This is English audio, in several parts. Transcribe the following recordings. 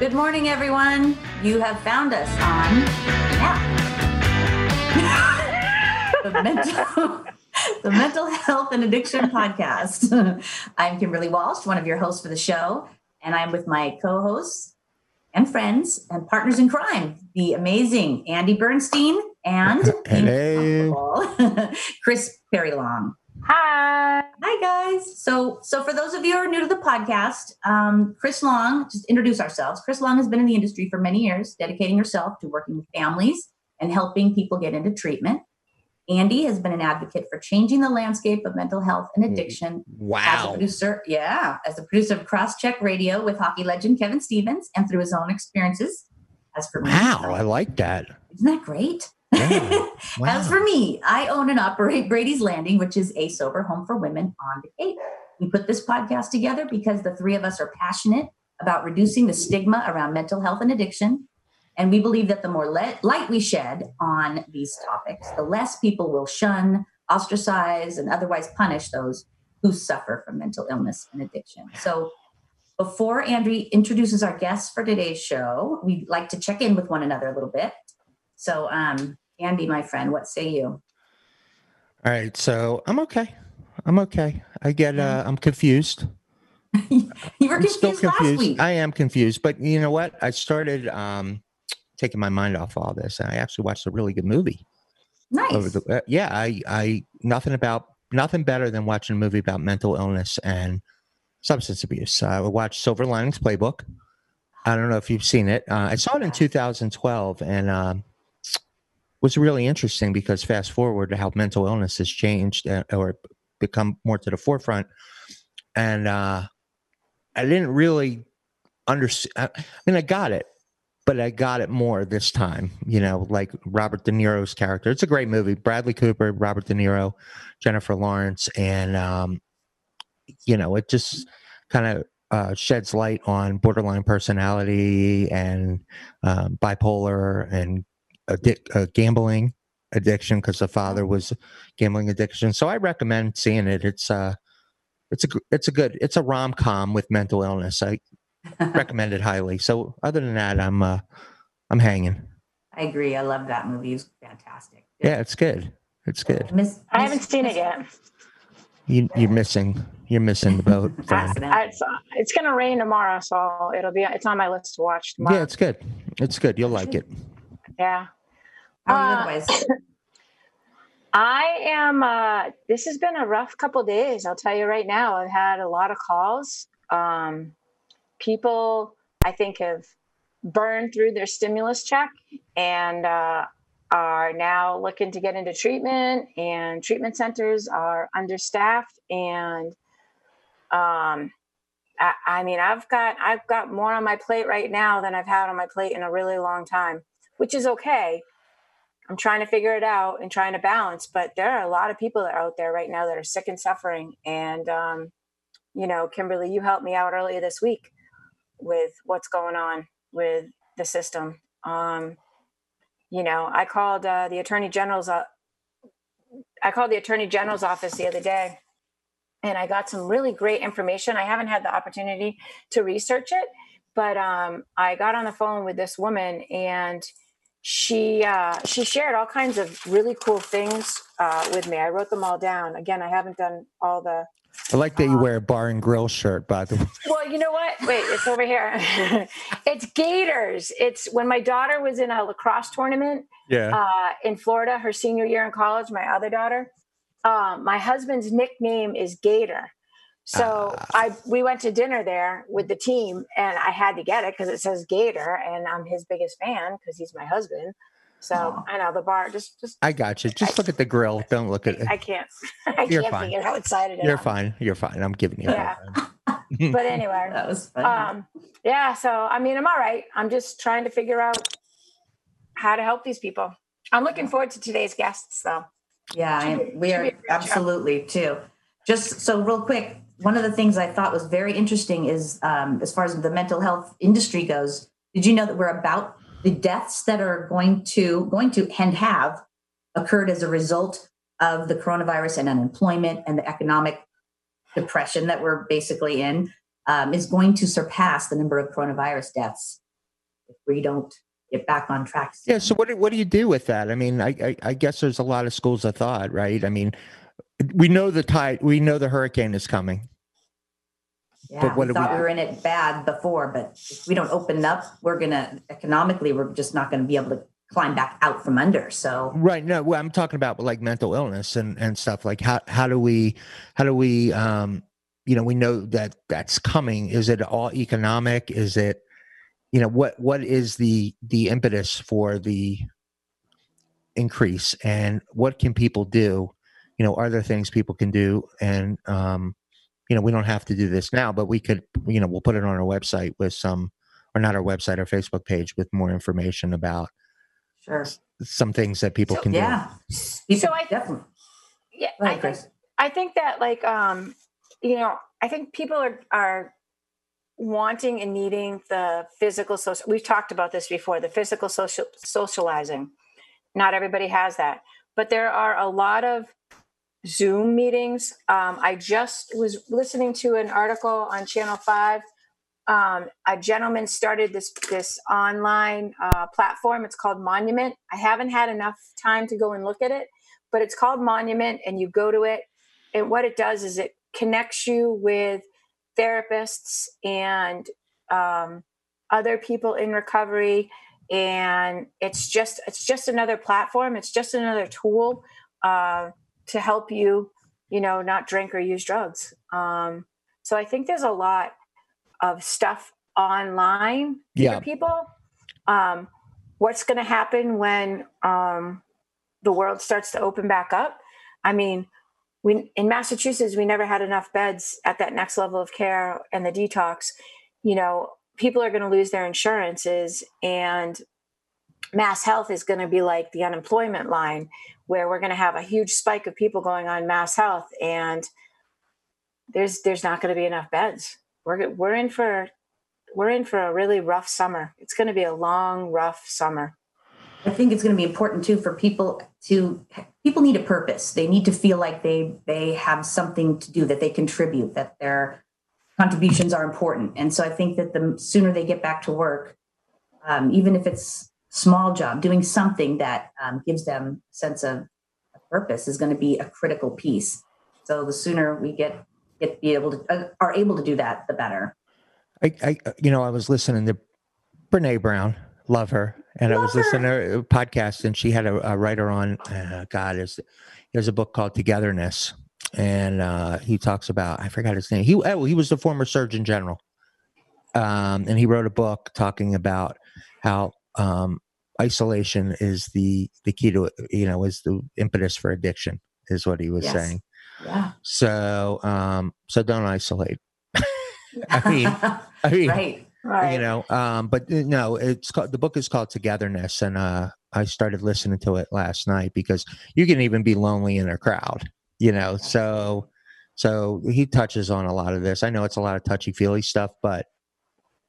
Good morning, everyone. You have found us on yeah. the mental the mental health and addiction podcast. I'm Kimberley Walsh, one of your hosts for the show, and I'm with my co-hosts and friends and partners in crime, the amazing Andy Bernstein and Hello. Kris Perry Long. Hi. Hi guys. So so for those of you who are new to the podcast, um, Kris Long, just introduce ourselves. Kris Long has been in the industry for many years, dedicating herself to working with families and helping people get into treatment. Andy has been an advocate for changing the landscape of mental health and addiction. Wow. As a producer, yeah, as a producer of Crosscheck Radio with hockey legend Kevin Stevens, and through his own experiences. As for me, Wow. I like that. isn't that great? Yeah. As for me, I own and operate Brady's Landing, which is a sober home for women on the Cape. We put this podcast together because the three of us are passionate about reducing the stigma around mental health and addiction. And we believe that the more le- light we shed on these topics, the less people will shun, ostracize, and otherwise punish those who suffer from mental illness and addiction. So, before Andrew introduces our guests for today's show, we'd like to check in with one another a little bit. So, um, Andy, my friend, what say you? All right. So I'm okay. I'm okay. I get, uh, I'm confused. you were I'm confused, still last confused. week. I am confused. But you know what? I started um, taking my mind off all this. And I actually watched a really good movie. nice. Over the, uh, yeah. I, I, nothing about, nothing better than watching a movie about mental illness and substance abuse. I watched Silver Linings Playbook. I don't know if you've seen it. Uh, I saw it in 2012 and um, was really interesting because fast forward to how mental illness has changed uh, or become more to the forefront. And uh, I didn't really understand. I mean, I got it, but I got it more this time, you know, like Robert De Niro's character. It's a great movie. Bradley Cooper, Robert De Niro, Jennifer Lawrence. And, um, you know, it just kind of uh, sheds light on borderline personality and um, bipolar and addic- uh, gambling addiction because the father was gambling addiction. So I recommend seeing it. It's uh, it's a it's a good it's a rom com with mental illness. I recommend it highly. So other than that, I'm uh, I'm hanging. I agree. I love that movie. It's was fantastic. Yeah, it's good. It's good. Miss, I haven't seen Miss- it yet. You you're missing you're missing the boat. friend. Accident. It's, it's going to rain tomorrow, so it'll be. It's on my list to watch tomorrow. Yeah, it's good. It's good. You'll like it. Yeah. How are you Uh, otherwise? I am. Uh, this has been a rough couple days. I'll tell you right now. I've had a lot of calls. Um, people, I think, have burned through their stimulus check and uh, are now looking to get into treatment. And treatment centers are understaffed. And um, I, I mean, I've got I've got more on my plate right now than I've had on my plate in a really long time, which is okay. I'm trying to figure it out and trying to balance, but there are a lot of people that are out there right now that are sick and suffering. And, um, you know, Kimberley, you helped me out earlier this week with what's going on with the system. Um, you know, I called uh, the attorney general's. Uh, I called the attorney general's office the other day, and I got some really great information. I haven't had the opportunity to research it, but um, I got on the phone with this woman and she uh, she shared all kinds of really cool things uh, with me. I wrote them all down. Again, I haven't done all the. I like that you wear a bar and grill shirt, by the way. Well, you know what? Wait, it's over here. it's Gators. It's when my daughter was in a lacrosse tournament Yeah. uh, in Florida, her senior year in college. My other daughter. Um, my husband's nickname is Gator. So Ah. I we went to dinner there with the team, and I had to get it because it says Gator, and I'm his biggest fan because he's my husband. So Aw. I know the bar. Just just I got you. Just look at the grill. Don't look at it. I can't I You're can't fine. figure out how excited I You're am. fine. You're fine. I'm giving you. Yeah. But anyway, that was funny. um, yeah. So I mean, I'm all right. I'm just trying to figure out how to help these people. I'm looking forward to today's guests, though. yeah, I, we are be a great show. absolutely too. Just so real quick, one of the things I thought was very interesting is um, as far as the mental health industry goes. Did you know that we're about the deaths that are going to going to and have occurred as a result of the coronavirus and unemployment and the economic depression that we're basically in um, is going to surpass the number of coronavirus deaths if we don't get back on track. Yeah. So what do, what do you do with that? I mean, I, I I guess there's a lot of schools of thought, right? I mean, we know the tide, we know the hurricane is coming. Yeah, But what we do we thought we were in it bad before, but if we don't open up, we're gonna economically, we're just not gonna be able to climb back out from under. So Right. No, well, I'm talking about like mental illness and and stuff. Like how how do we how do we um you know we know that that's coming. Is it all economic? Is it you know what what is the the impetus for the increase and what can people do? You know, are there things people can do? And um, you know, we don't have to do this now, but we could. You know, we'll put it on our website with some, or not our website, our Facebook page with more information about sure. some things that people So- can do. Yeah. So I- definitely. Yeah, Go I ahead, think I think that like um you know I think people are are wanting and needing the physical social. We've talked about this before. The physical social socializing. Not everybody has that, but there are a lot of Zoom meetings. Um, I just was listening to an article on Channel Five. Um, a gentleman started this this online uh, platform. It's called Monument. I haven't had enough time to go and look at it, but it's called Monument, and you go to it, and what it does is it connects you with therapists and um, other people in recovery and it's just it's just another platform it's just another tool uh, to help you you know not drink or use drugs. Um, so i think there's a lot of stuff online Yeah. for people. Um, what's going to happen when um, the world starts to open back up? I mean we in massachusetts we never had enough beds at that next level of care and the detox. You know people are going to lose their insurances and mass health is going to be like the unemployment line where we're going to have a huge spike of people going on mass health and there's there's not going to be enough beds we're we're in for we're in for a really rough summer it's going to be a long rough summer I think it's going to be important too for people to people need a purpose. They need to feel like they they have something to do that they contribute that their contributions are important. And so I think that the sooner they get back to work, um, even if it's small job, doing something that um, gives them a sense of purpose is going to be a critical piece. So the sooner we get get be able to uh, are able to do that, the better. I, I, you know, I was listening to Brene Brown, love her, and I was Love her. listening to a podcast, and she had a, a writer on. Uh, God, is there's a book called Togetherness, and uh, he talks about I forgot his name. He oh, he was the former Surgeon General, um, and he wrote a book talking about how um, isolation is the the key to you know is the impetus for addiction is what he was Yes. saying. Yeah. So um, so don't isolate. I mean, I mean, right. right you know um but uh, no it's called the book is called togetherness and uh i started listening to it last night because you can even be lonely in a crowd you know so so he touches on a lot of this i know it's a lot of touchy feely stuff but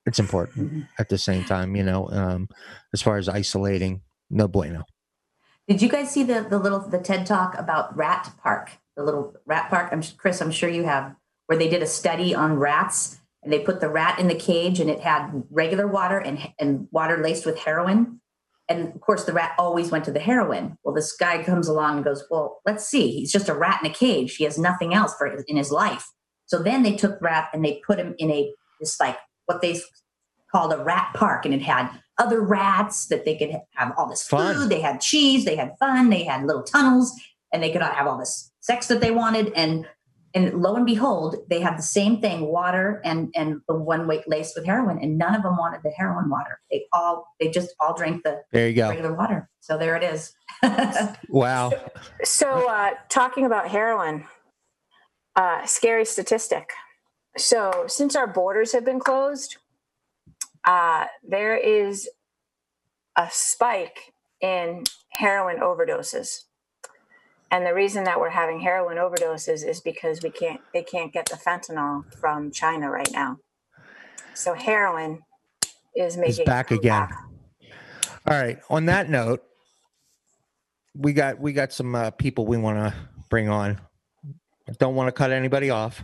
it's important Mhm. at the same time you know um as far as isolating no bueno Did you guys see the the little the TED talk about Rat Park? The little rat park. I'm Chris. I'm sure you have, where they did a study on rats and they put the rat in the cage and it had regular water and and water laced with heroin. And of course, the rat always went to the heroin. Well, this guy comes along and goes, "Well, let's see. He's just a rat in a cage. He has nothing else for his, in his life." So then they took rat and they put him in a this like what they called a rat park, and it had other rats that they could have all this Fun. food. They had cheese. They had fun. They had little tunnels, and they could have all this sex that they wanted. And and lo and behold, they had the same thing: water and and the one weight laced with heroin. And none of them wanted the heroin water. They all they just all drank the there you go regular water. So there it is. wow So, uh, talking about heroin, uh, scary statistic. So, since our borders have been closed, uh, there is a spike in heroin overdoses. And the reason that we're having heroin overdoses is because we can't they can't get the fentanyl from China right now. So heroin is making back again. comeback. All right. On that note, we got we got some uh, people we want to bring on. Don't want to cut anybody off.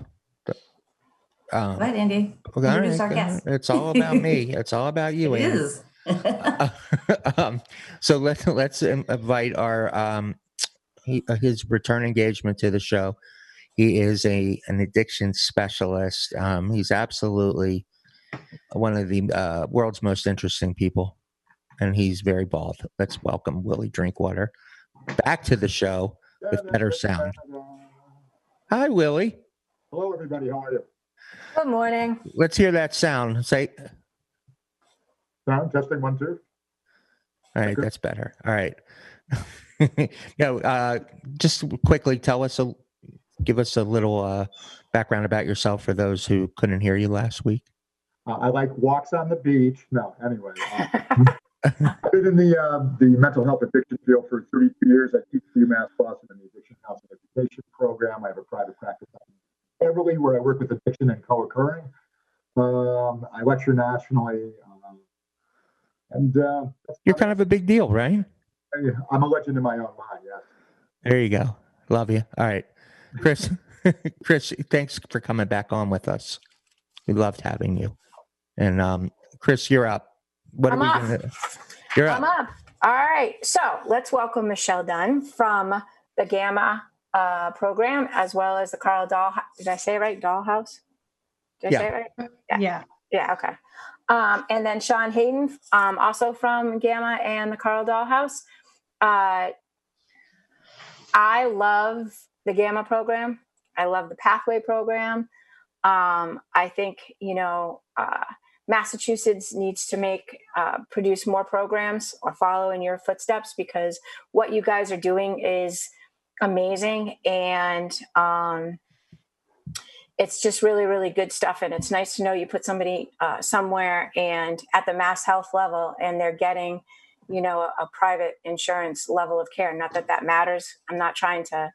Um, What, Andy? okay, all Introduce right, our guest. It's all about me. It's all about you, It Andy. is. um, so let's let's invite our um, he, uh, his return engagement to the show. He is a an addiction specialist. Um, he's absolutely one of the uh, world's most interesting people, and he's very bald. Let's welcome Willie Drinkwater back to the show with better sound. Hi, Willie. Hello, everybody. How are you? Good morning. Let's hear that sound. Say, Sound testing one, two. all right, Okay. that's better. All right. yeah, uh, just quickly tell us a, give us a little uh, background about yourself for those who couldn't hear you last week. Uh, I like walks on the beach. No, anyway. uh, I've been in the um, the mental health addiction field for 32 years. I teach at UMass Boston in the addiction counseling education program. I have a private practice in Beverly where I work with addiction and co-occurring. Um, I lecture nationally, um, and uh, You're kind of a big deal, right? I, I'm a legend in my own mind. Yes. There you go. Love you. All right, Chris. Chris, thanks for coming back on with us. We loved having you. And um, Kris, you're up. What I'm are up. we gonna? You're I'm up. up. All right. So let's welcome Michelle Dunn from the GAAMHA uh, program, as well as the Carl Dahl. Did I say it right? Dollhouse. Did I Yeah. say it right? Yeah. Yeah. Yeah. Okay. Um, and then Shawn Hayden, um, also from GAAMHA and the Carl Dahl House. Uh, I love the GAAMHA program. I love the Pathway program. Um, I think you know uh, Massachusetts needs to make uh, produce more programs or follow in your footsteps because what you guys are doing is amazing and um, it's just really really good stuff and it's nice to know you put somebody uh, somewhere and at the mass health level and they're getting you know a, a private insurance level of care. Not that that matters. I'm not trying to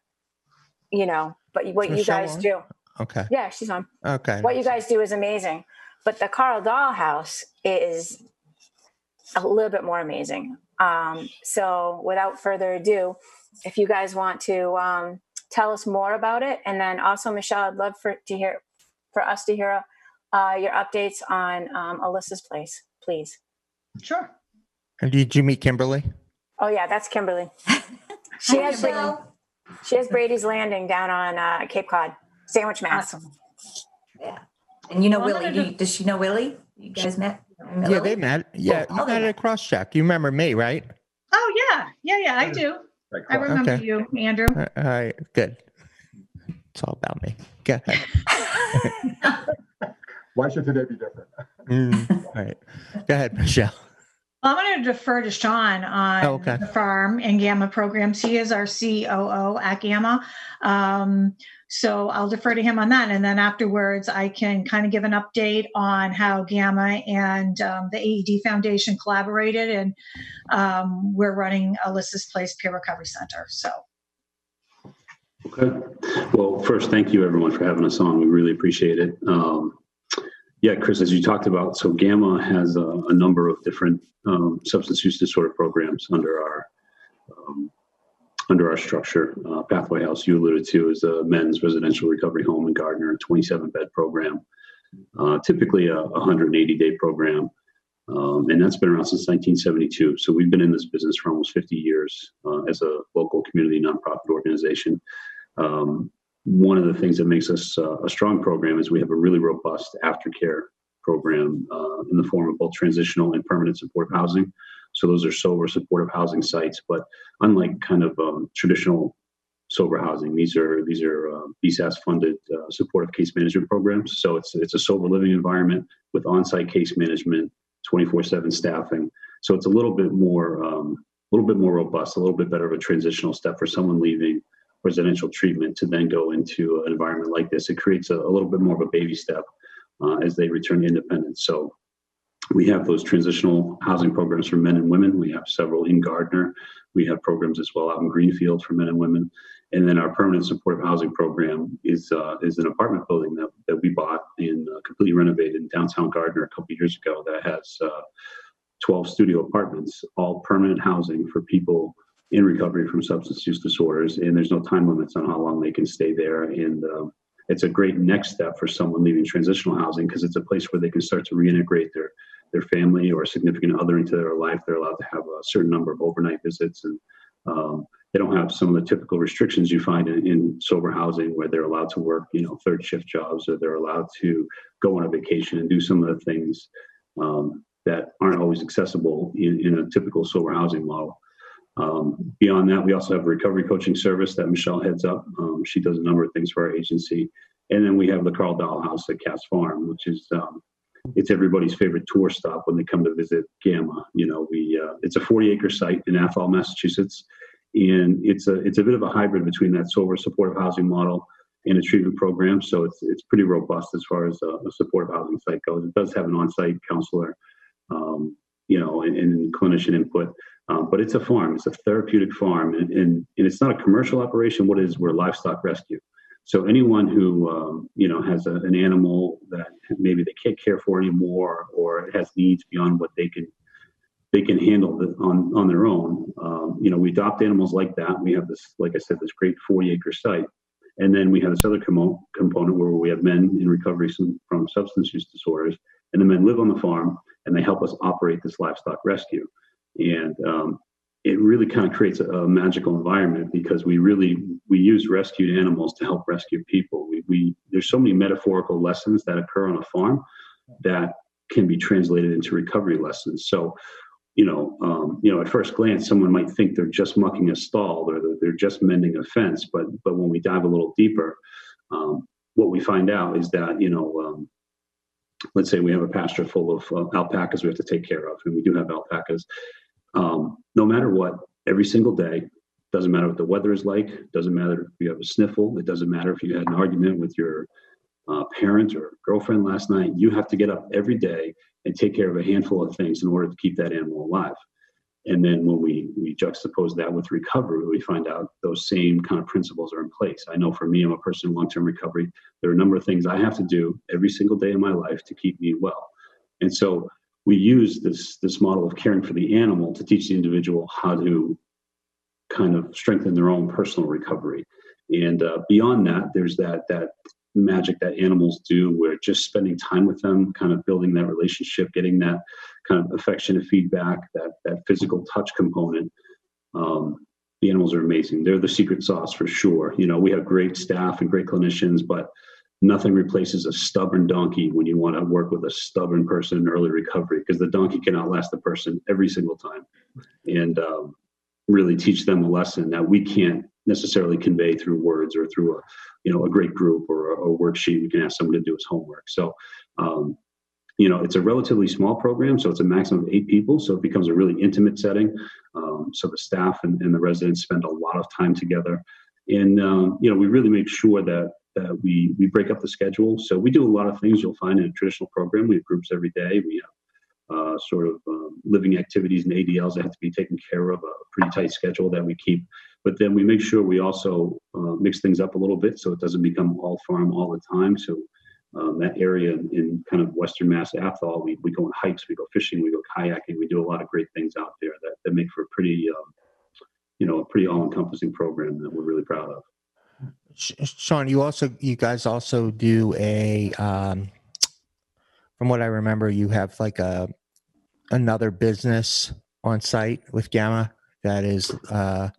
you know but what you guys Michelle do. Okay. yeah she's on. Okay. what you guys do is amazing. But the carl dahl dollhouse is a little bit more amazing. Um, so without further ado if you guys want to um, tell us more about it and then also michelle i'd love for to hear for us to hear uh, your updates on um, alyssa's place please Sure. And did you meet Kimberley? oh yeah that's kimberley she Hi, has Bra- she has brady's landing down on uh, cape cod sandwich mass Awesome. Yeah. And you know Well, Willie? Do do- you, does she know Willie? You guys met? met Yeah, Willie? they met. Yeah, Oh, you met met. at cross check. You remember me, right? Oh yeah, yeah, yeah. I do. Like, I remember Okay. you, Andrew. All right, good. It's all about me. Go ahead. why should today be different? Mm, all right. Go ahead, Michelle. Well, I'm going to defer to Shawn on Oh, okay. the farm and GAAMHA programs. He is our COO at GAAMHA. Um, so I'll defer to him on that. And then afterwards, I can kind of give an update on how GAAMHA and um, the AED Foundation collaborated. And um, we're running Alyssa's Place Peer Recovery Center. So Okay. Well, first, thank you everyone for having us on. We really appreciate it. Um, yeah, Kris, as you talked about, so GAAMHA has a, a number of different um, substance use disorder programs under our um, under our structure. Uh, Pathway House, you alluded to, is a men's residential recovery home in Gardner, a 27 bed program, uh, typically a 180 day program. Um, and that's been around since 1972. So we've been in this business for almost 50 years uh, as a local community nonprofit organization. Um, one of the things that makes us uh, a strong program is we have a really robust aftercare program uh, in the form of both transitional and permanent supportive housing. So those are sober supportive housing sites, but unlike kind of um, traditional sober housing, these are these are uh, BSAS funded uh, supportive case management programs. So it's it's a sober living environment with on-site case management, 24/7 staffing. So it's a little bit more um, a little bit more robust, a little bit better of a transitional step for someone leaving residential treatment to then go into an environment like this. It creates a, a little bit more of a baby step uh, as they return to independence. So we have those transitional housing programs for men and women. We have several in Gardner. We have programs as well out in Greenfield for men and women. And then our permanent supportive housing program is uh, is an apartment building that, that we bought and uh, completely renovated in downtown Gardner a couple years ago that has uh, 12 studio apartments, all permanent housing for people in recovery from substance use disorders, and there's no time limits on how long they can stay there. And um, it's a great next step for someone leaving transitional housing because it's a place where they can start to reintegrate their their family or a significant other into their life, they're allowed to have a certain number of overnight visits, and um, they don't have some of the typical restrictions you find in, in, sober housing, where they're allowed to work, you know, third shift jobs, or they're allowed to go on a vacation and do some of the things um, that aren't always accessible in, in a typical sober housing model. Um, beyond that, we also have a recovery coaching service that Michelle heads up. Um, she does a number of things for our agency. And then we have the Carl Dahl House at Cass Farm, which is um, it's everybody's favorite tour stop when they come to visit GAAMHA. You know, we uh, it's a 40 acre site in Athol, Massachusetts, and it's a it's a bit of a hybrid between that sober supportive housing model and a treatment program. So it's it's pretty robust as far as a, a supportive housing site goes. It does have an on-site counselor, um, you know, and, and clinician input. Um, but it's a farm. It's a therapeutic farm, and, and, and it's not a commercial operation. What is, we're livestock rescue. So anyone who um, you know has a, an animal that maybe they can't care for anymore, or has needs beyond what they can they can handle on on their own. Um, you know, we adopt animals like that. We have this, like I said, this great 40 acre site, and then we have this other com- component where we have men in recovery from substance use disorders, and the men live on the farm and they help us operate this livestock rescue. And um, it really kind of creates a, a, magical environment because we really we use rescued animals to help rescue people. We, we there's so many metaphorical lessons that occur on a farm that can be translated into recovery lessons. So, you know, um, you know, at first glance, someone might think they're just mucking a stall or they're just mending a fence, but but when we dive a little deeper, um, what we find out is that you know. Um, let's say we have a pasture full of uh, alpacas we have to take care of, and we do have alpacas um, no matter what, every single day, doesn't matter what the weather is like, doesn't matter if you have a sniffle, it doesn't matter if you had an argument with your uh, parent or girlfriend last night, you have to get up every day and take care of a handful of things in order to keep that animal alive. And then when we we juxtapose that with recovery, we find out those same kind of principles are in place. I know for me, I'm a person in long-term recovery. There are a number of things I have to do every single day in my life to keep me well. And so we use this this model of caring for the animal to teach the individual how to kind of strengthen their own personal recovery. And uh, beyond that there's that that magic that animals do where just spending time with them kind of building that relationship getting that kind of affectionate feedback that that physical touch component um, the animals are amazing. They're the secret sauce for sure. You know we have great staff and great clinicians but nothing replaces a stubborn donkey when you want to work with a stubborn person in early recovery because the donkey can outlast the person every single time. And um, really teach them a lesson that we can't necessarily convey through words or through a you know a great group or a, a worksheet. We can ask someone to do his homework. So um, you know it's a relatively small program so it's a maximum of eight people so it becomes a really intimate setting. Um, so the staff and, and, the residents spend a lot of time together. And um, you know we really make sure that uh, we we break up the schedule. So we do a lot of things you'll find in a traditional program. We have groups every day. We have uh, sort of um, living activities and ADLs that have to be taken care of. A pretty tight schedule that we keep. But then we make sure we also uh, mix things up a little bit so it doesn't become all farm all the time. So um, that area in, in, kind of Western Mass Athol, we, we go on hikes, we go fishing, we go kayaking, we do a lot of great things out there that, that make for a pretty, um, you know, a pretty all-encompassing program that we're really proud of. Shawn, you also you guys also do a um, from what I remember, you have like a another business on site with GAAMHA that is uh,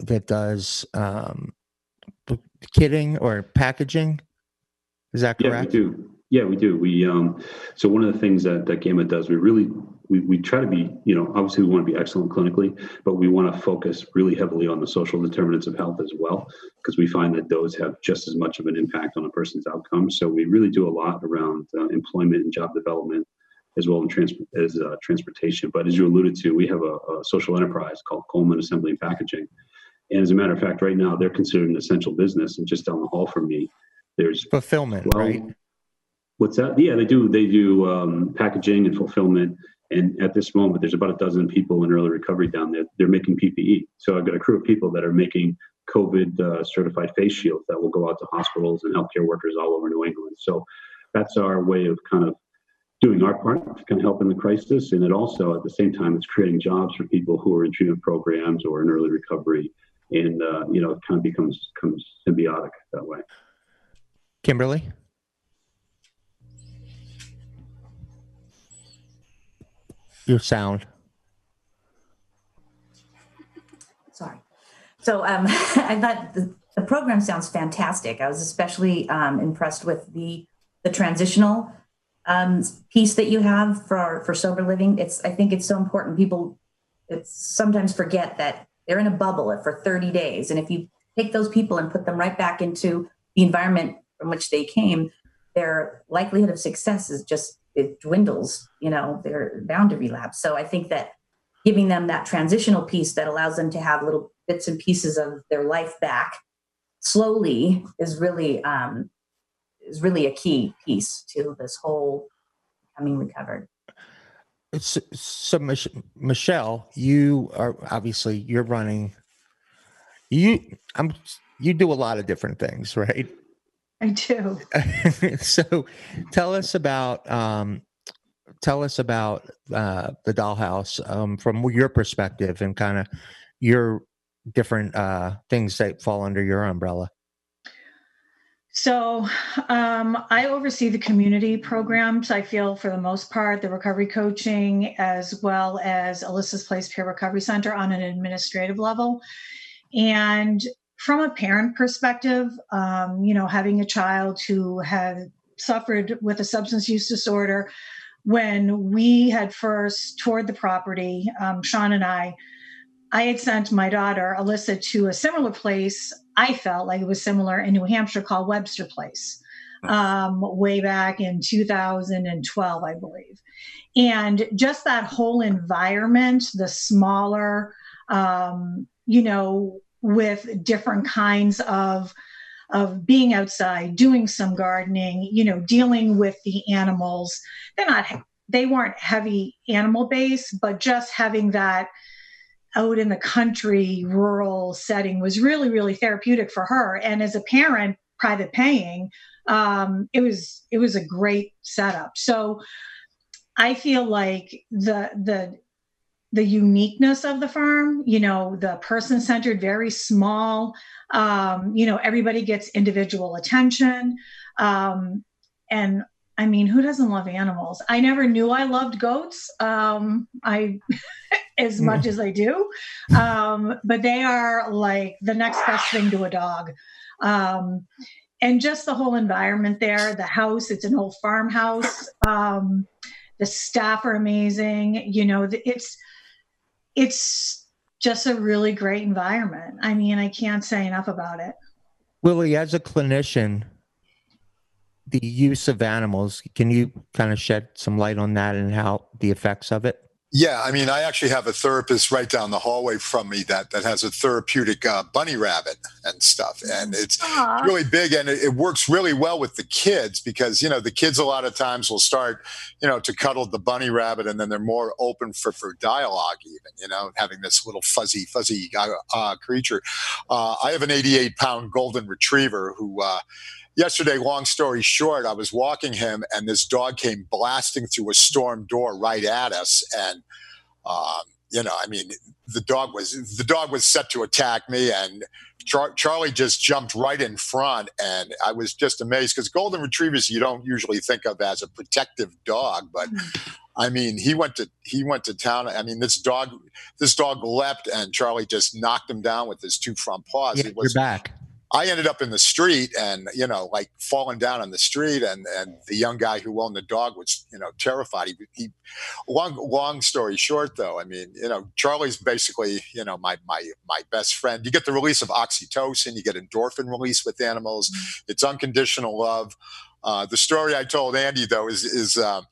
that does um, kitting or packaging. Is that correct? Yeah, we do. Yeah, we do. We um, so one of the things that, that GAAMHA does, we really we, we try to be, you know, obviously we want to be excellent clinically, but we want to focus really heavily on the social determinants of health as well, because we find that those have just as much of an impact on a person's outcome. So we really do a lot around uh, employment and job development, as well as, as uh, transportation. But as you alluded to, we have a, a social enterprise called Coleman Assembly and Packaging. And as a matter of fact, right now they're considered an essential business. And just down the hall from me, there's fulfillment, 12, right? What's that? Yeah, they do. They do um, packaging and fulfillment. And at this moment, there's about a dozen people in early recovery down there. They're making PPE. So I've got a crew of people that are making COVID uh, certified face shields that will go out to hospitals and healthcare workers all over New England. So that's our way of kind of doing our part to kind of help in the crisis. And it also, at the same time, it's creating jobs for people who are in treatment programs or in early recovery. And, uh, you know, it kind of becomes, becomes symbiotic that way. Kimberley? Your sound. Sorry. So um, I thought the, the program sounds fantastic. I was especially um, impressed with the the transitional um, piece that you have for for sober living. It's I think it's so important. People it's sometimes forget that they're in a bubble for 30 days, and if you take those people and put them right back into the environment from which they came, their likelihood of success is just it dwindles. You know, they're bound to relapse. So I think that giving them that transitional piece that allows them to have little bits and pieces of their life back slowly is really um, is really a key piece to this whole becoming recovered. It's, so, Mich- Michelle, you are obviously you're running. You, I'm. You do a lot of different things, right? I do. so, tell us about um, tell us about uh, the dollhouse um, from your perspective and kind of your different uh, things that fall under your umbrella. So, um, I oversee the community programs. I feel for the most part, the recovery coaching, as well as Alyssa's Place Peer Recovery Center on an administrative level. And from a parent perspective, um, you know, having a child who had suffered with a substance use disorder, when we had first toured the property, um, Shawn and I, I had sent my daughter Alyssa to a similar place. I felt like it was similar in New Hampshire called Webster Place, um, way back in 2012, I believe. And just that whole environment, the smaller, um, you know, with different kinds of of being outside, doing some gardening, you know, dealing with the animals. They're not they weren't heavy animal based, but just having that out in the country rural setting was really really therapeutic for her and as a parent private paying um, it was it was a great setup so i feel like the the the uniqueness of the farm you know the person centered very small um, you know everybody gets individual attention um, and I mean, who doesn't love animals? I never knew I loved goats. Um, I as mm. much as I do, um, but they are like the next best thing to a dog. Um, and just the whole environment there, the house, it's an old farmhouse. Um, the staff are amazing. You know, it's it's just a really great environment. I mean, I can't say enough about it. Willie, as a clinician, the use of animals. Can you kind of shed some light on that and how the effects of it? Yeah, I mean, I actually have a therapist right down the hallway from me that that has a therapeutic uh, bunny rabbit and stuff, and it's Aww. really big, and it, it, works really well with the kids because you know the kids a lot of times will start, you know, to cuddle the bunny rabbit, and then they're more open for for dialogue, even you know, having this little fuzzy fuzzy uh, uh, creature. Uh, I have an 88 pound golden retriever who uh, yesterday, long story short, I was walking him, and this dog came blasting through a storm door right at us, and um, you know, I mean, the dog was the dog was set to attack me, and Char- Charlie just jumped right in front, and I was just amazed because golden retrievers you don't usually think of as a protective dog, but. I mean, he went to he went to town. I mean, this dog this dog leapt, and Charlie just knocked him down with his two front paws. Yeah, was, you're back. I ended up in the street and, you know, like falling down on the street. And, and the young guy who owned the dog was, you know, terrified. He, he, long, long story short, though, I mean, you know, Charlie's basically, you know, my, my, my best friend. You get the release of oxytocin, you get endorphin release with animals. Mm-hmm. It's unconditional love. Uh, the story I told Andy, though, is, is, uh,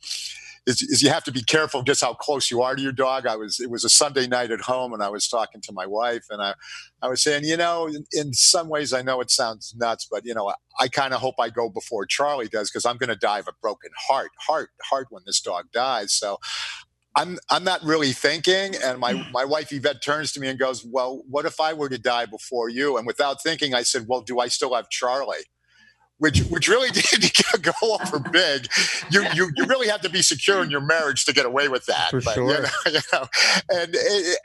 is, is, you have to be careful just how close you are to your dog. I was it was a Sunday night at home, and I was talking to my wife, and I I was saying, you know, in, in some ways, I know it sounds nuts, but you know, I, I kind of hope I go before Charlie does because I'm going to die of a broken heart, heart, heart when this dog dies. So. I'm I'm not really thinking, and my mm. my wife Yvette turns to me and goes, "Well, what if I were to die before you?" And without thinking, I said, "Well, do I still have Charlie?" Which which really did go over big. You you you really have to be secure in your marriage to get away with that. For but, sure. You know, you know, and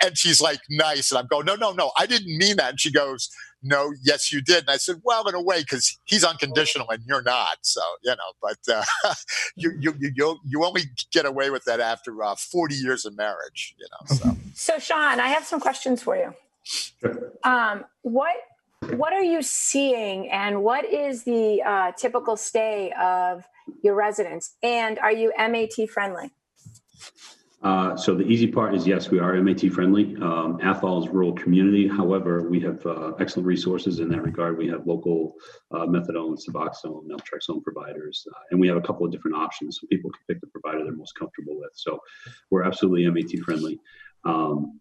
and she's like nice, and I'm going, no, no, no, I didn't mean that. And she goes, no, yes, you did. And I said, well, in a way, because he's unconditional and you're not. So you know, but uh, you you you you only get away with that after uh, 40 years of marriage. You know, so. So, Shawn, I have some questions for you. Um, what what are you seeing, and what is the uh, typical stay of your residents? And are you MAT friendly? Uh, so the easy part is yes, we are MAT friendly. Um, Athol is rural community. However, we have uh, excellent resources in that regard. We have local uh, methadone, Suboxone, naltrexone providers, uh, and we have a couple of different options so people can pick the provider they're most comfortable with. So we're absolutely MAT friendly. Um,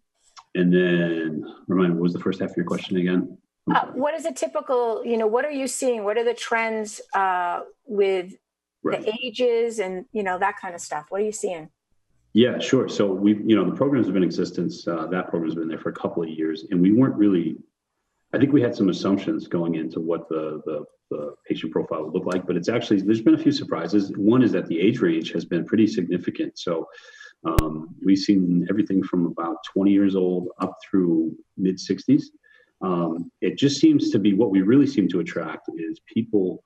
and then, remind me, what was the first half of your question again? Uh, what is a typical? You know, what are you seeing? What are the trends uh, with Right. the ages and you know that kind of stuff? What are you seeing? Yeah, sure. So we, you know, the programs have been in existence. Uh, that program's been there for a couple of years, and we weren't really. I think we had some assumptions going into what the, the the patient profile would look like, but it's actually there's been a few surprises. One is that the age range has been pretty significant. So um, we've seen everything from about 20 years old up through mid 60s. Um, it just seems to be what we really seem to attract is people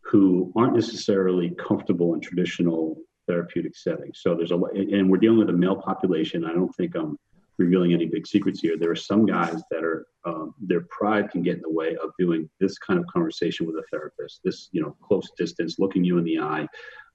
who aren't necessarily comfortable in traditional therapeutic settings. So there's a lot, and we're dealing with a male population. I don't think I'm revealing any big secrets here. There are some guys that are um, their pride can get in the way of doing this kind of conversation with a therapist. This you know close distance, looking you in the eye.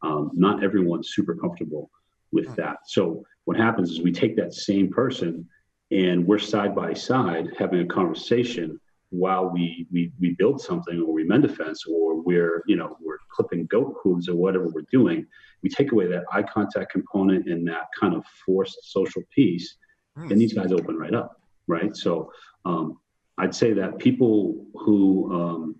Um, not everyone's super comfortable with that. So what happens is we take that same person and we're side by side having a conversation while we we we build something or we mend a fence or we're you know we're clipping goat hooves or whatever we're doing. We take away that eye contact component and that kind of forced social piece and these guys open right up right? So um, i'd say that people who um,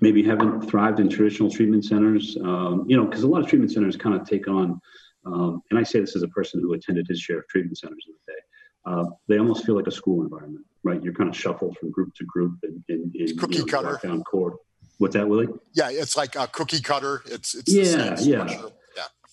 maybe haven't thrived in traditional treatment centers um, you know because a lot of treatment centers kind of take on um, and i say this as a person who attended his share of treatment centers in the day uh, they almost feel like a school environment, right? You're kind of shuffled from group to group and in, in, Cookie you know, cutter. down cord. What's that, Willie? Yeah, it's like a cookie cutter. It's it's Yeah, yeah. yeah.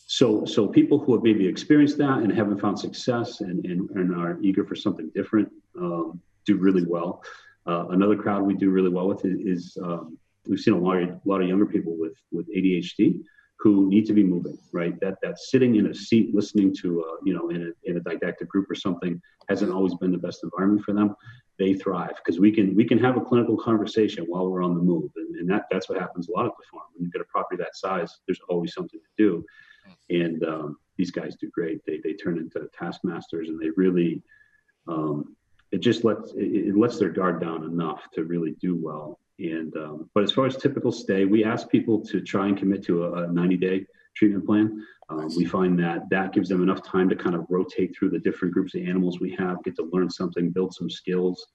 So, so people who have maybe experienced that and haven't found success and, and, and are eager for something different um, do really well. Uh, another crowd we do really well with is, is um, we've seen a lot of, a lot of younger people with with ADHD who need to be moving, right? That that sitting in a seat listening to uh, you know in a in a didactic group or something hasn't always been the best environment for them. They thrive because we can we can have a clinical conversation while we're on the move, and, and that that's what happens a lot at the farm. When you get a property that size, there's always something to do, and um, these guys do great. They they turn into taskmasters, and they really um, it just lets it, it lets their guard down enough to really do well. And um, but as far as typical stay, we ask people to try and commit to a, a 90 day treatment plan. Um, we find that that gives them enough time to kind of rotate through the different groups of animals we have, get to learn something, build some skills,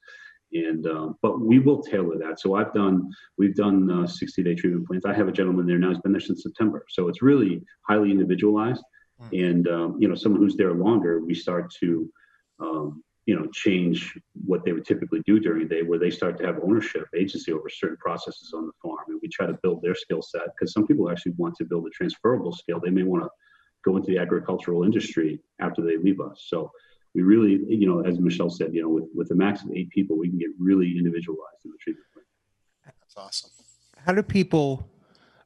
and um, but we will tailor that. So I've done we've done uh, 60 day treatment plans. I have a gentleman there now; he's been there since September. So it's really highly individualized. And um, you know, someone who's there longer, we start to um, you know change what they would typically do during the day where they start to have ownership agency over certain processes on the farm and we try to build their skill set because some people actually want to build a transferable skill they may want to go into the agricultural industry after they leave us so we really you know as michelle said you know with, with a max of eight people we can get really individualized in the treatment plan That's awesome. How do people?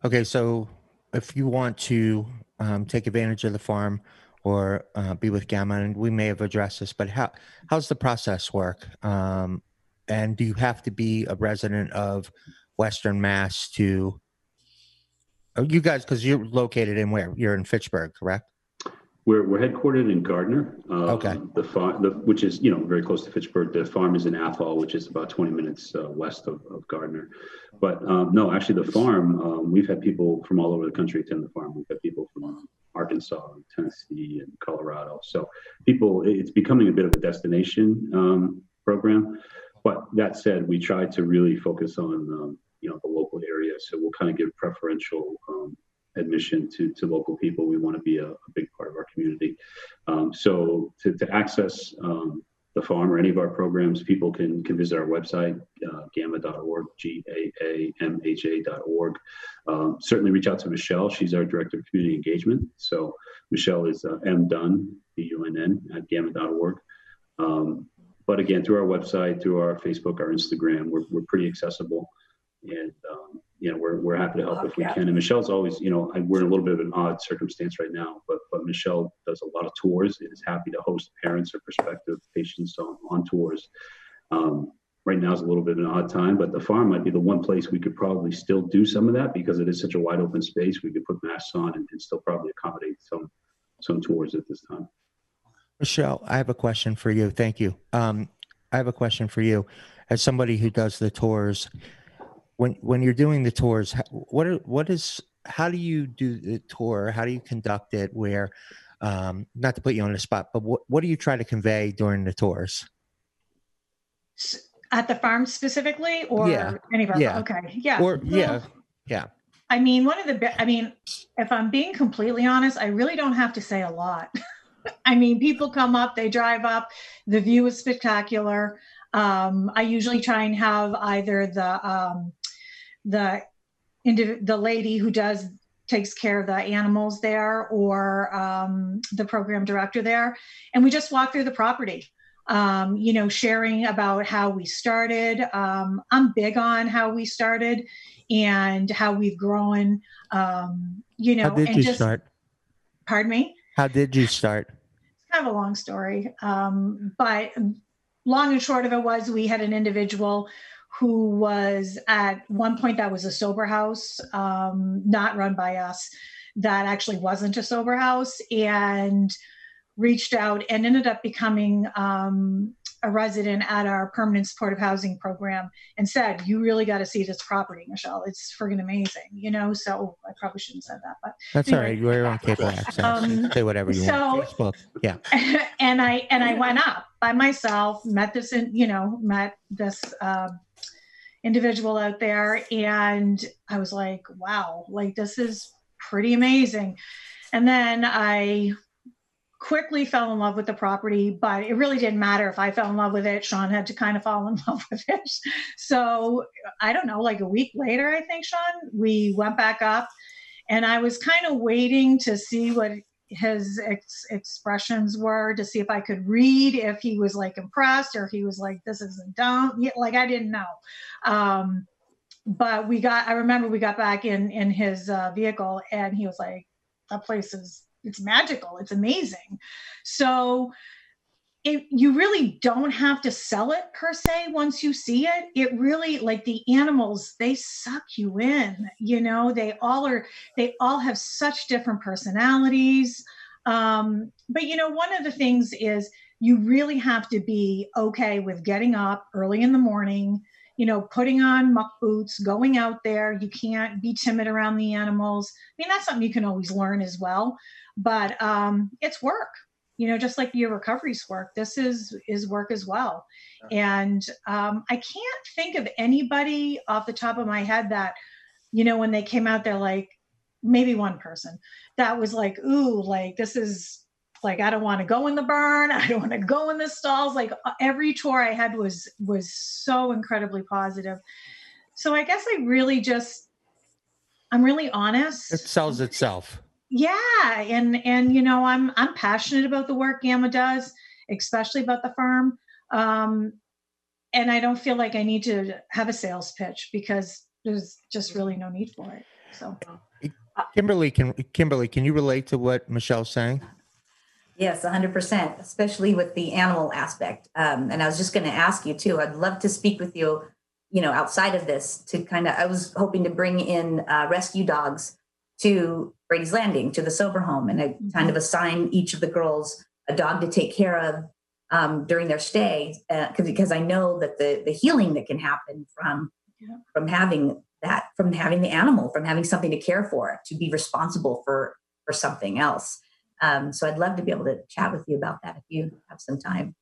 Okay, so if you want to um, take advantage of the farm or uh, be with GAAMHA, and we may have addressed this, but how how's the process work? Um, and do you have to be a resident of Western Mass to? Oh, you guys, because you're located in where? You're in Fitchburg, correct? We're, we're headquartered in Gardner. Uh, Okay. The farm, the, which is, you know, very close to Fitchburg. The farm is in Athol, which is about 20 minutes uh, west of, of Gardner. But um, no, actually, the farm, um, we've had people from all over the country attend the farm. We've had people from Arkansas, and Tennessee, and Colorado. So people, it's becoming a bit of a destination um, program. But that said, we try to really focus on, um, you know, the local area. So we'll kind of give preferential um, admission to, to local people. We want to be a, a big part of our community. Um, so to, to access um, the farm or any of our programs, people can, can visit our website, uh, gaamha.org, G A A M H A.org. Um, certainly reach out to Michelle. She's our Director of Community Engagement. So Michelle is uh, M Dunn, B U N N, at gaamha.org. Um, but again, through our website, through our Facebook, our Instagram, we're, we're pretty accessible. And, um, you know, we're, we're happy to help if we can. And Michelle's always, you know, we're in a little bit of an odd circumstance right now, but, but Michelle does a lot of tours and is happy to host parents or prospective patients on, on tours. Um, right now is a little bit of an odd time, but the farm might be the one place we could probably still do some of that because it is such a wide open space. We could put masks on and, and still probably accommodate some, some tours at this time. Michelle, I have a question for you. Thank you. Um, I have a question for you. As somebody who does the tours, when when you're doing the tours, what are, what is how do you do the tour? How do you conduct it? Where, um, not to put you on the spot, but what what do you try to convey during the tours? At the farm specifically, or Yeah. any of our Yeah. okay, yeah, Or Well, yeah, yeah. I mean, one of the, I mean, if I'm being completely honest, I really don't have to say a lot. I mean, people come up, they drive up, the view is spectacular. Um, I usually try and have either the um, the the lady who does takes care of the animals there, or um, the program director there, and we just walk through the property. Um, you know, sharing about how we started. Um, I'm big on how we started and how we've grown. Um, you know, How did and you just start? pardon me. How did you start? It's kind of a long story, um, but long and short of it was we had an individual who was at one point that was a sober house, um, not run by us, that actually wasn't a sober house, and reached out and ended up becoming um, a resident at our permanent supportive housing program and said, "You really got to see this property, Michelle. It's friggin' amazing." You know, so I probably shouldn't have said that, but That's all Anyway. right. You're on cable access. Um, Say whatever you so- want. Facebook. Yeah. and I and I went up by myself, met this in you know met this um, individual out there, and I was like, wow, like this is pretty amazing. And then I quickly fell in love with the property, but it really didn't matter if I fell in love with it. Shawn had to kind of fall in love with it. So I don't know, like a week later, I think, Shawn, we went back up and I was kind of waiting to see what his ex- expressions were to see if I could read if he was like impressed or if he was like, this isn't. Yeah, Like I didn't know. Um, but we got, I remember we got back in, in his uh, vehicle and he was like, that place is, it's magical. It's amazing. So it, you really don't have to sell it per se once you see it. It really, like the animals, they suck you in, you know, they all are, they all have such different personalities. Um, but you know, one of the things is you really have to be okay with getting up early in the morning, you know, putting on muck boots, going out there. You can't be timid around the animals. I mean, that's something you can always learn as well. But um, it's work, you know, just like your recovery's work. This is is work as well. And um, I can't think of anybody off the top of my head that, you know, when they came out, they're like, maybe one person that was like, ooh, like this is like I don't want to go in the barn. I don't want to go in the stalls. Like uh, every tour I had was was so incredibly positive. So I guess I really just I'm really honest. It sells itself. Yeah, and and you know I'm I'm passionate about the work GAAMHA does, especially about the farm. Um, and I don't feel like I need to have a sales pitch because there's just really no need for it. So Kimberley, can Kimberley, can you relate to what Michelle's saying? Yes, 100%, especially with the animal aspect. Um, and I was just going to ask you too, I'd love to speak with you, you know, outside of this to kind of, I was hoping to bring in uh, rescue dogs to Brady's Landing, to the sober home, and I kind of assign each of the girls a dog to take care of um, during their stay, uh, because I know that the the healing that can happen from Yeah. from having that, from having the animal, from having something to care for, to be responsible for for something else. Um, so I'd love to be able to chat with you about that if you have some time.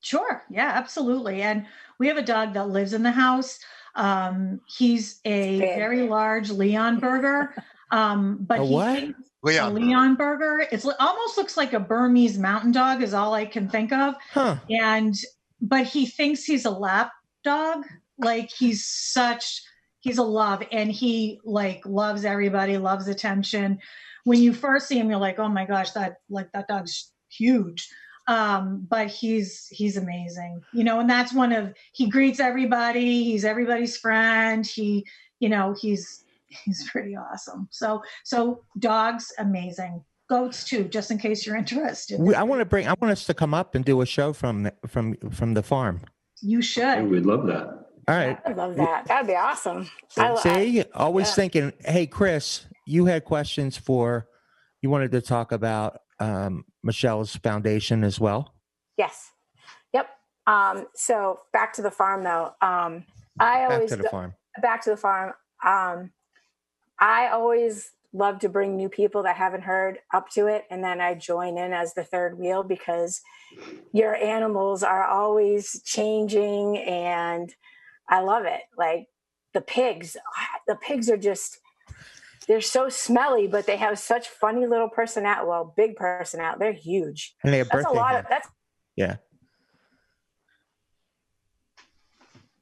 Sure. Yeah, absolutely. And we have a dog that lives in the house. Um, he's a very large Leonberger. Um, but A he what? thinks- a Leon. Leonberger. It's almost looks like a Burmese mountain dog is all I can think of. Huh. And but he thinks he's a lap dog. like he's such he's a love and he like loves everybody loves attention when you first see him you're like oh my gosh that like that dog's huge um but he's he's amazing you know and that's one of he greets everybody he's everybody's friend he you know he's he's pretty awesome so so dogs amazing goats too just in case you're interested We, I want to bring. I want us to come up and do a show from the, from from the farm. you Yeah, should we'd love that. All right. I love that. That'd be awesome. I, lo- See, always yeah. thinking. Hey, Kris, you had questions for. You wanted to talk about um, Michelle's foundation as well. yes. Yep. Um, so back to the farm though. Um, I Back always to the go- farm. back to the farm. Um, I always love to bring new people that haven't heard up to it, and then I join in as the third wheel because your animals are always changing, and I love it. Like the pigs, the pigs are just. They're so smelly, but they have such funny little personality. Well, big personality. They're huge. And they have That's a lot of hats. that's yeah.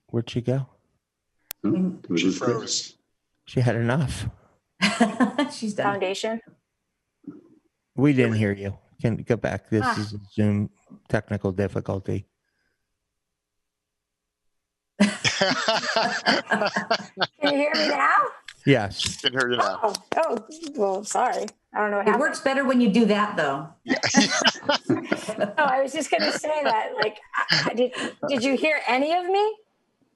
Where'd she go? Hmm? Was She froze. She had enough. She's done. foundation. We didn't hear you. Can go back. This Ah. is a Zoom technical difficulty. Can you hear me now? Yes. Can hear you now. Oh, oh, well, sorry. I don't know what It happened. works better when you do that, though. No, I was just going to say that. Like, I- I- did did you hear any of me?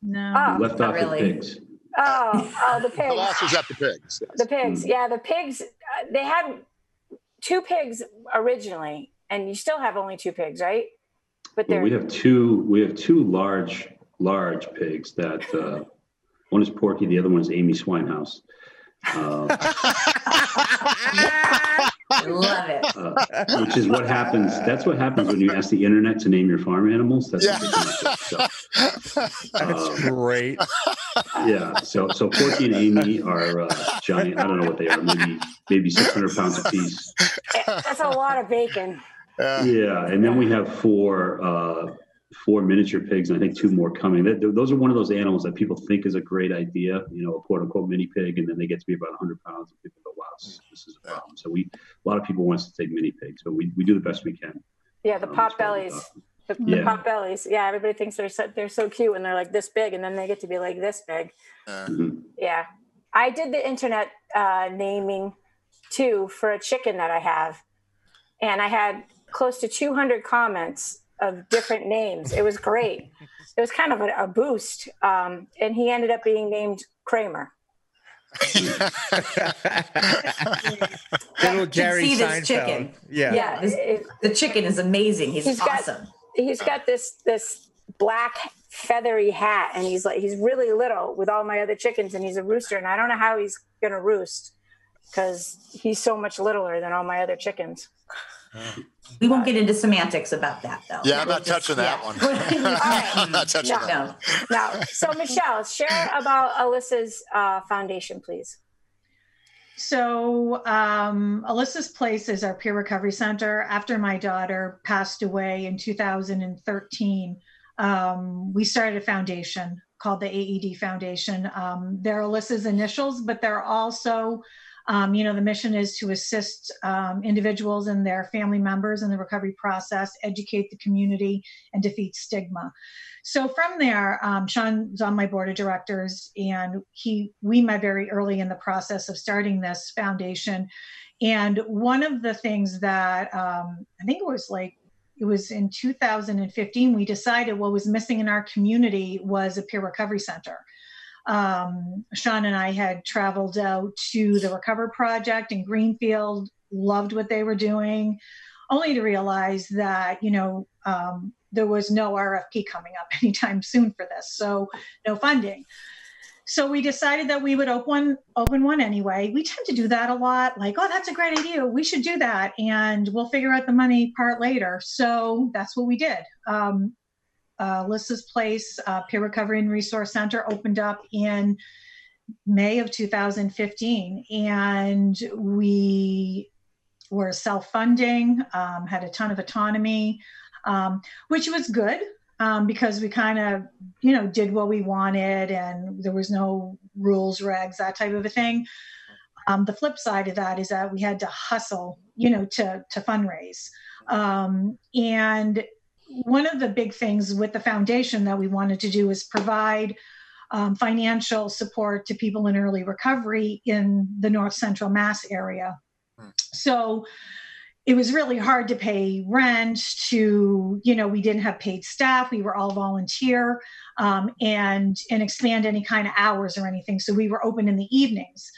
no Oh, Left Not off really. The pigs. oh, oh, the The pigs. last was at the pigs. yes. The pigs. Yeah, the pigs. Uh, they had two pigs originally, and you still have only two pigs, right? But Well, we have two. We have two large, large pigs. That uh, one is Porky, the other one is Amy Swinehouse. Uh, I love it. uh, which is what happens. That's what happens when you ask the internet to name your farm animals. That's Yeah. what they come up with. So, That's Um, great. yeah. So so Porky and Amy are uh, giant. I don't know what they are. Maybe maybe six hundred pounds apiece. that's a lot of bacon. Yeah. Yeah, and then we have four uh, four miniature pigs, and I think two more coming. Th- th- those are one of those animals that people think is a great idea, you know, a quote unquote mini pig, and then they get to be about 100 pounds, and people go, "Wow, this, this is a problem." So we a lot of people want us to take mini pigs, but we, we do the best we can. Yeah, the Um, pot as far as bellies. The, the Yeah. pot bellies. Yeah, everybody thinks they're so, they're so cute when they're like this big, and then they get to be like this big. Yeah. Mhm. Yeah, I did the internet uh, naming too for a chicken that I have, and I had close to 200 comments of different names. It was great. It was kind of a, a boost, um, and he ended up being named Kramer. Little Jerry see this Seinfeld. chicken. Yeah. Yeah, this- It- the chicken is amazing. He's, He's got- awesome. he's got this this black feathery hat, and he's like he's really little with all my other chickens, and he's a rooster, and I don't know how he's gonna roost because he's so much littler than all my other chickens. We won't get into semantics about that, though. Yeah, I'm We'll not just- touching that one. I'm not touching No. that. no. Now, so Michelle, share about Alyssa's uh, foundation, please. So, um, Alyssa's Place is our peer recovery center. After my daughter passed away in 2013, um, we started a foundation called the AED Foundation. Um, they're Alyssa's initials, but they're also, um, you know, the mission is to assist um, individuals and their family members in the recovery process, educate the community, and defeat stigma. So from there, um, Shawn's on my board of directors, and he we met very early in the process of starting this foundation. And one of the things that um, I think it was like it was in 2015 we decided what was missing in our community was a peer recovery center. Um, Shawn and I had traveled out to the Recover Project in Greenfield, loved what they were doing, only to realize that you know um, there was no RFP coming up anytime soon for this, so no funding. So we decided that we would open one, open one anyway. We tend to do that a lot, like, oh, that's a great idea. We should do that, and we'll figure out the money part later. So that's what we did. Um, uh, Alyssa's Place uh, Peer Recovery and Resource Center opened up in May of 2015, and we were self-funding, um, had a ton of autonomy, um, which was good um, because we kind of, you know, did what we wanted and there was no rules, regs, that type of a thing. Um, the flip side of that is that we had to hustle, you know, to to fundraise. Um, and one of the big things with the foundation that we wanted to do is provide um, financial support to people in early recovery in the North Central Mass area. Hmm. So it was really hard to pay rent to you know we didn't have paid staff we were all volunteer um, and and expand any kind of hours or anything so we were open in the evenings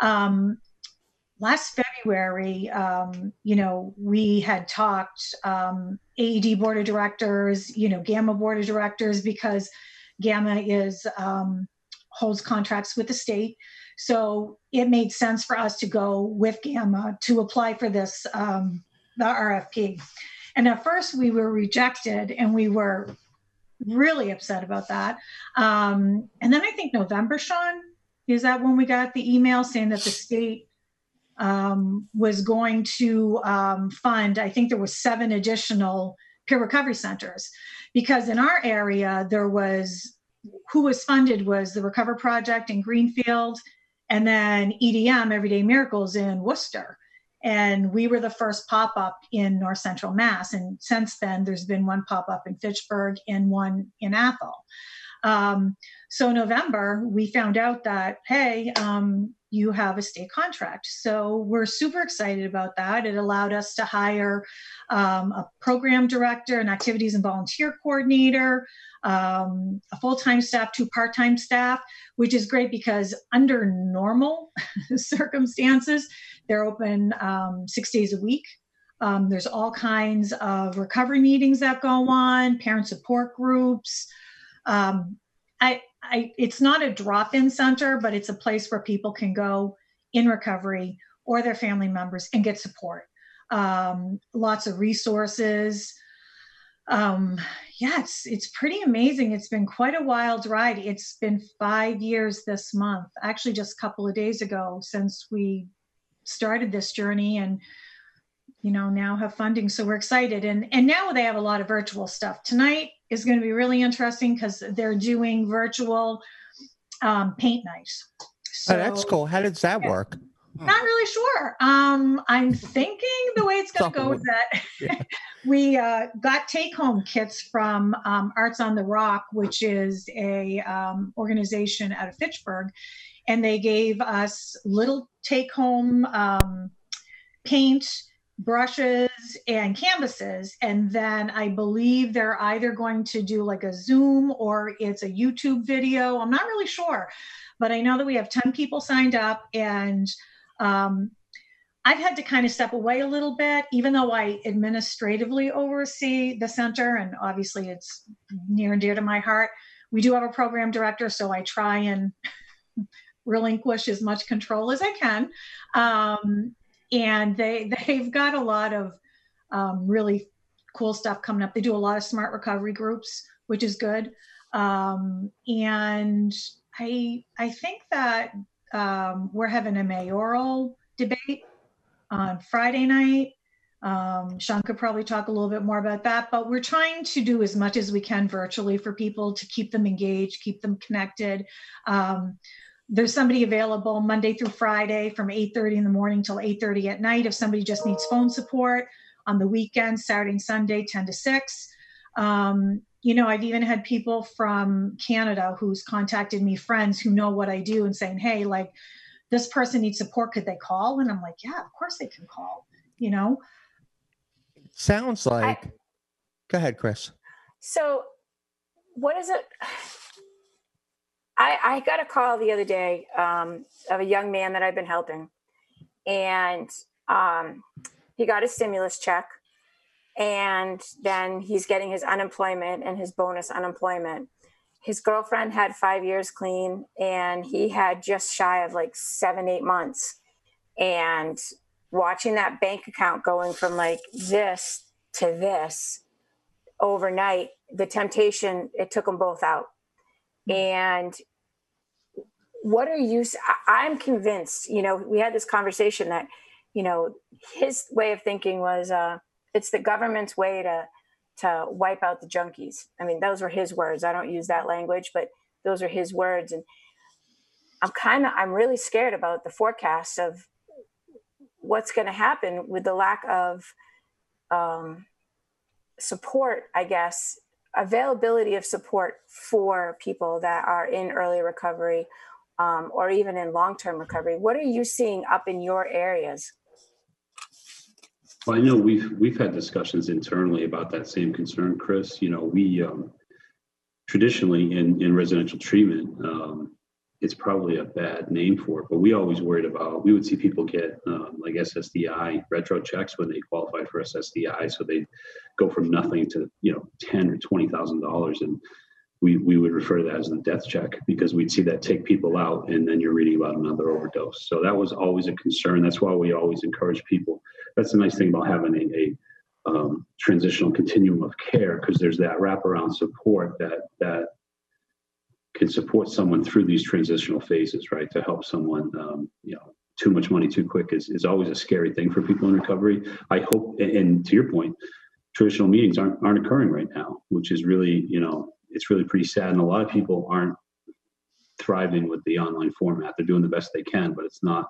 um, last february um, you know we had talked um, aed board of directors you know GAAMHA board of directors because GAAMHA is um, holds contracts with the state so it made sense for us to go with GAAMHA to apply for this, um, the RFP. And at first we were rejected and we were really upset about that. Um, and then I think November, Shawn, is that when we got the email saying that the state um, was going to um, fund, I think there was seven additional peer recovery centers. Because in our area, there was, who was funded was the Recover Project in Greenfield and then EDM, Everyday Miracles, in Worcester. And we were the first pop up in North Central Mass. And since then, there's been one pop up in Fitchburg and one in Athol. Um, so, November, we found out that, hey, um, you have a state contract. So, we're super excited about that. It allowed us to hire um, a program director, an activities and volunteer coordinator, um, a full time staff, two part time staff, which is great because under normal circumstances, they're open um, six days a week. Um, there's all kinds of recovery meetings that go on, parent support groups. Um, I, I, it's not a drop in center, but it's a place where people can go in recovery or their family members and get support. Um, lots of resources um, yeah, it's it's pretty amazing. It's been quite a wild ride. It's been five years this month, actually, just a couple of days ago since we started this journey, and you know now have funding. So we're excited, and and now they have a lot of virtual stuff. Tonight is going to be really interesting because they're doing virtual um, paint nights. So, oh, that's cool. How does that yeah. work? Not really sure. Um, I'm thinking the way it's going to go is that yeah. we uh, got take-home kits from um, Arts on the Rock, which is a um, organization out of Fitchburg, and they gave us little take-home um, paint, brushes, and canvases. And then I believe they're either going to do like a Zoom or it's a YouTube video. I'm not really sure, but I know that we have 10 people signed up and um, I've had to kind of step away a little bit, even though I administratively oversee the center, and obviously it's near and dear to my heart. We do have a program director, so I try and relinquish as much control as I can. Um, and they they've got a lot of um, really cool stuff coming up. They do a lot of smart recovery groups, which is good. Um, and I I think that um, we're having a mayoral debate on Friday night. Um, Shawn could probably talk a little bit more about that, but we're trying to do as much as we can virtually for people to keep them engaged, keep them connected. Um, there's somebody available Monday through Friday from 8:30 in the morning till 8:30 at night. If somebody just needs phone support on the weekend, Saturday and Sunday, 10 to 6. Um, you know, I've even had people from Canada who's contacted me, friends who know what I do, and saying, "Hey, like this person needs support. Could they call?" And I'm like, "Yeah, of course they can call." You know. Sounds like. I, Go ahead, Kris. So, what is it? I, I got a call the other day um, of a young man that I've been helping, and um, he got a stimulus check and then he's getting his unemployment and his bonus unemployment. His girlfriend had five years clean, and he had just shy of like seven, eight months. And watching that bank account going from like this to this overnight, the temptation, it took them both out. And what are you, I'm convinced, you know, we had this conversation that, you know, his way of thinking was, uh, it's the government's way to to wipe out the junkies. I mean, those were his words. I don't use that language, but those are his words. And I'm kind of, I'm really scared about the forecast of what's going to happen with the lack of um, support, I guess, availability of support for people that are in early recovery um, or even in long-term recovery. What are you seeing up in your areas? Well, I know we've we've had discussions internally about that same concern, Kris. You know, we um, traditionally in in residential treatment, um, it's probably a bad name for it, but we always worried about. We would see people get um, like SSDI retro checks when they qualified for SSDI, so they go from nothing to you know ten or twenty thousand dollars, and we we would refer to that as the death check because we'd see that take people out, and then you're reading about another overdose. So that was always a concern. That's why we always encourage people. That's the nice thing about having a, a um, transitional continuum of care because there's that wraparound support that that can support someone through these transitional phases, right? To help someone, um, you know, too much money too quick is, is always a scary thing for people in recovery. I hope, and to your point, traditional meetings aren't aren't occurring right now, which is really, you know, it's really pretty sad. And a lot of people aren't thriving with the online format. They're doing the best they can, but it's not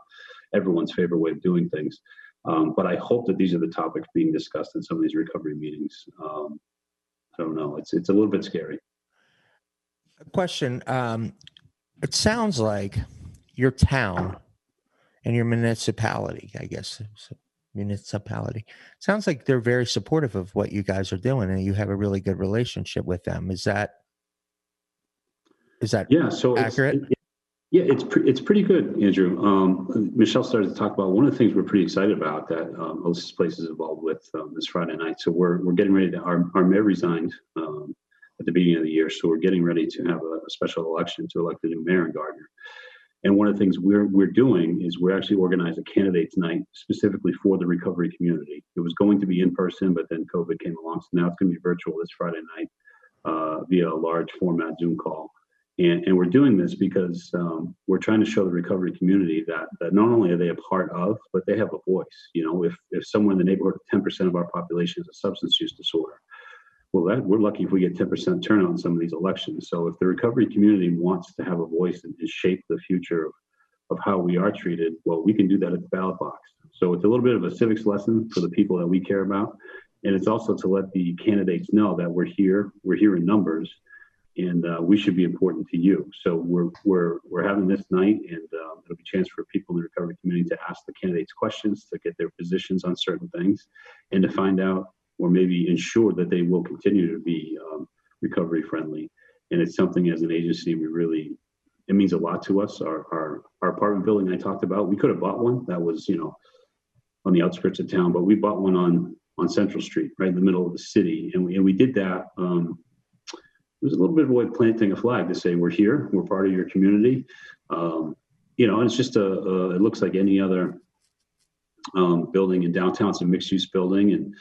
everyone's favorite way of doing things. Um, but I hope that these are the topics being discussed in some of these recovery meetings. Um, I don't know. It's it's a little bit scary A question. Um, it sounds like your town and your municipality, I guess, municipality, sounds like they're very supportive of what you guys are doing, and you have a really good relationship with them. Is that is that yeah? So accurate. It's, yeah, it's pre- it's pretty good, Andrew. Um, Michelle started to talk about one of the things we're pretty excited about that um, Alyssa's Place is involved with um, this Friday night. So we're we're getting ready to our our mayor resigned um, at the beginning of the year. So we're getting ready to have a, a special election to elect a new mayor in Gardner. And one of the things we're we're doing is we're actually organizing a candidates night specifically for the recovery community. It was going to be in person, but then COVID came along, so now it's going to be virtual this Friday night uh, via a large format Zoom call. And, and we're doing this because um, we're trying to show the recovery community that that not only are they a part of, but they have a voice. You know, if if someone in the neighborhood of 10% of our population has a substance use disorder, well, that, we're lucky if we get 10% turnout in some of these elections. So if the recovery community wants to have a voice and, and shape the future of, of how we are treated, well, we can do that at the ballot box. So it's a little bit of a civics lesson for the people that we care about. And it's also to let the candidates know that we're here, we're here in numbers, and uh, we should be important to you. So we're we're we're having this night, and um, it'll be a chance for people in the recovery community to ask the candidates questions, to get their positions on certain things, and to find out or maybe ensure that they will continue to be um, recovery friendly. And it's something as an agency we really it means a lot to us. Our, our our apartment building I talked about, we could have bought one that was you know on the outskirts of town, but we bought one on on Central Street, right in the middle of the city, and we and we did that. Um, it was a little bit of of planting a flag to say we're here, we're part of your community. Um, you know, and it's just a, a, it looks like any other um, building in downtown. It's a mixed use building, and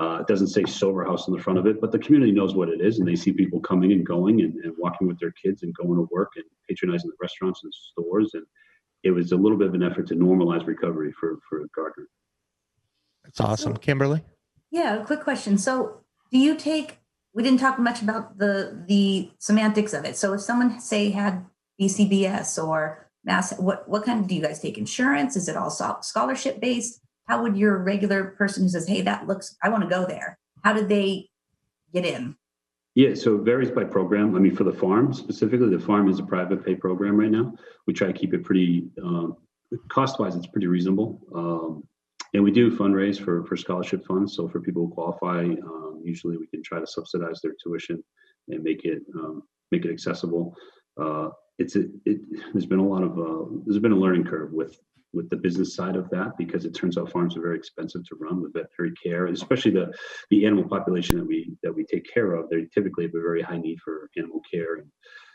uh, it doesn't say sober house on the front of it, but the community knows what it is, and they see people coming and going and, and walking with their kids and going to work and patronizing the restaurants and stores. And it was a little bit of an effort to normalize recovery for for Gardner. That's awesome, Kimberley. Yeah, a quick question. So, do you take? We didn't talk much about the the semantics of it. So, if someone say had BCBS or mass, what what kind of do you guys take insurance? Is it all scholarship based? How would your regular person who says, hey, that looks, I want to go there, how did they get in? Yeah, so it varies by program. I mean, for the farm specifically, the farm is a private pay program right now. We try to keep it pretty, um, cost wise, it's pretty reasonable. Um, and we do fundraise for, for scholarship funds. So for people who qualify, um, usually we can try to subsidize their tuition and make it um, make it accessible. Uh, it's a, it, there's been a lot of uh, there's been a learning curve with with the business side of that because it turns out farms are very expensive to run with veterinary care, especially the the animal population that we that we take care of. They typically have a very high need for animal care and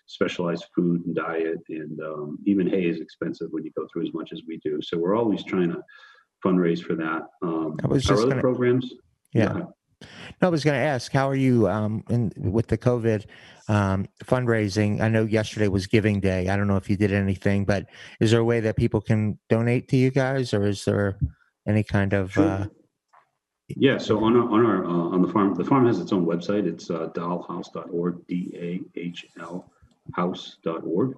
specialized food and diet, and um, even hay is expensive when you go through as much as we do. So we're always trying to fundraise for that. Um, I was just our other gonna, programs, yeah. No, I was going to ask, how are you um, in, with the COVID um, fundraising? I know yesterday was Giving Day. I don't know if you did anything, but is there a way that people can donate to you guys, or is there any kind of? Uh... Yeah, so on our, on our, uh, on the farm, the farm has its own website. It's, uh, dahlhouse.org, D-A-H-L house.org.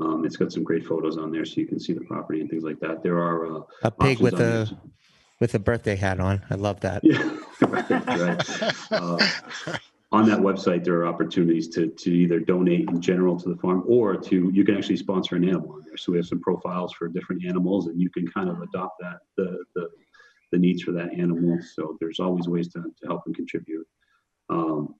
Um, it's got some great photos on there so you can see the property and things like that. There are, uh, A pig with a with a birthday hat on. I love that. Yeah. Right. Uh, on that website, there are opportunities to, to either donate in general to the farm or to, you can actually sponsor an animal on there. So we have some profiles for different animals and you can kind of adopt that, the, the, the needs for that animal. So there's always ways to, to help and contribute. Um,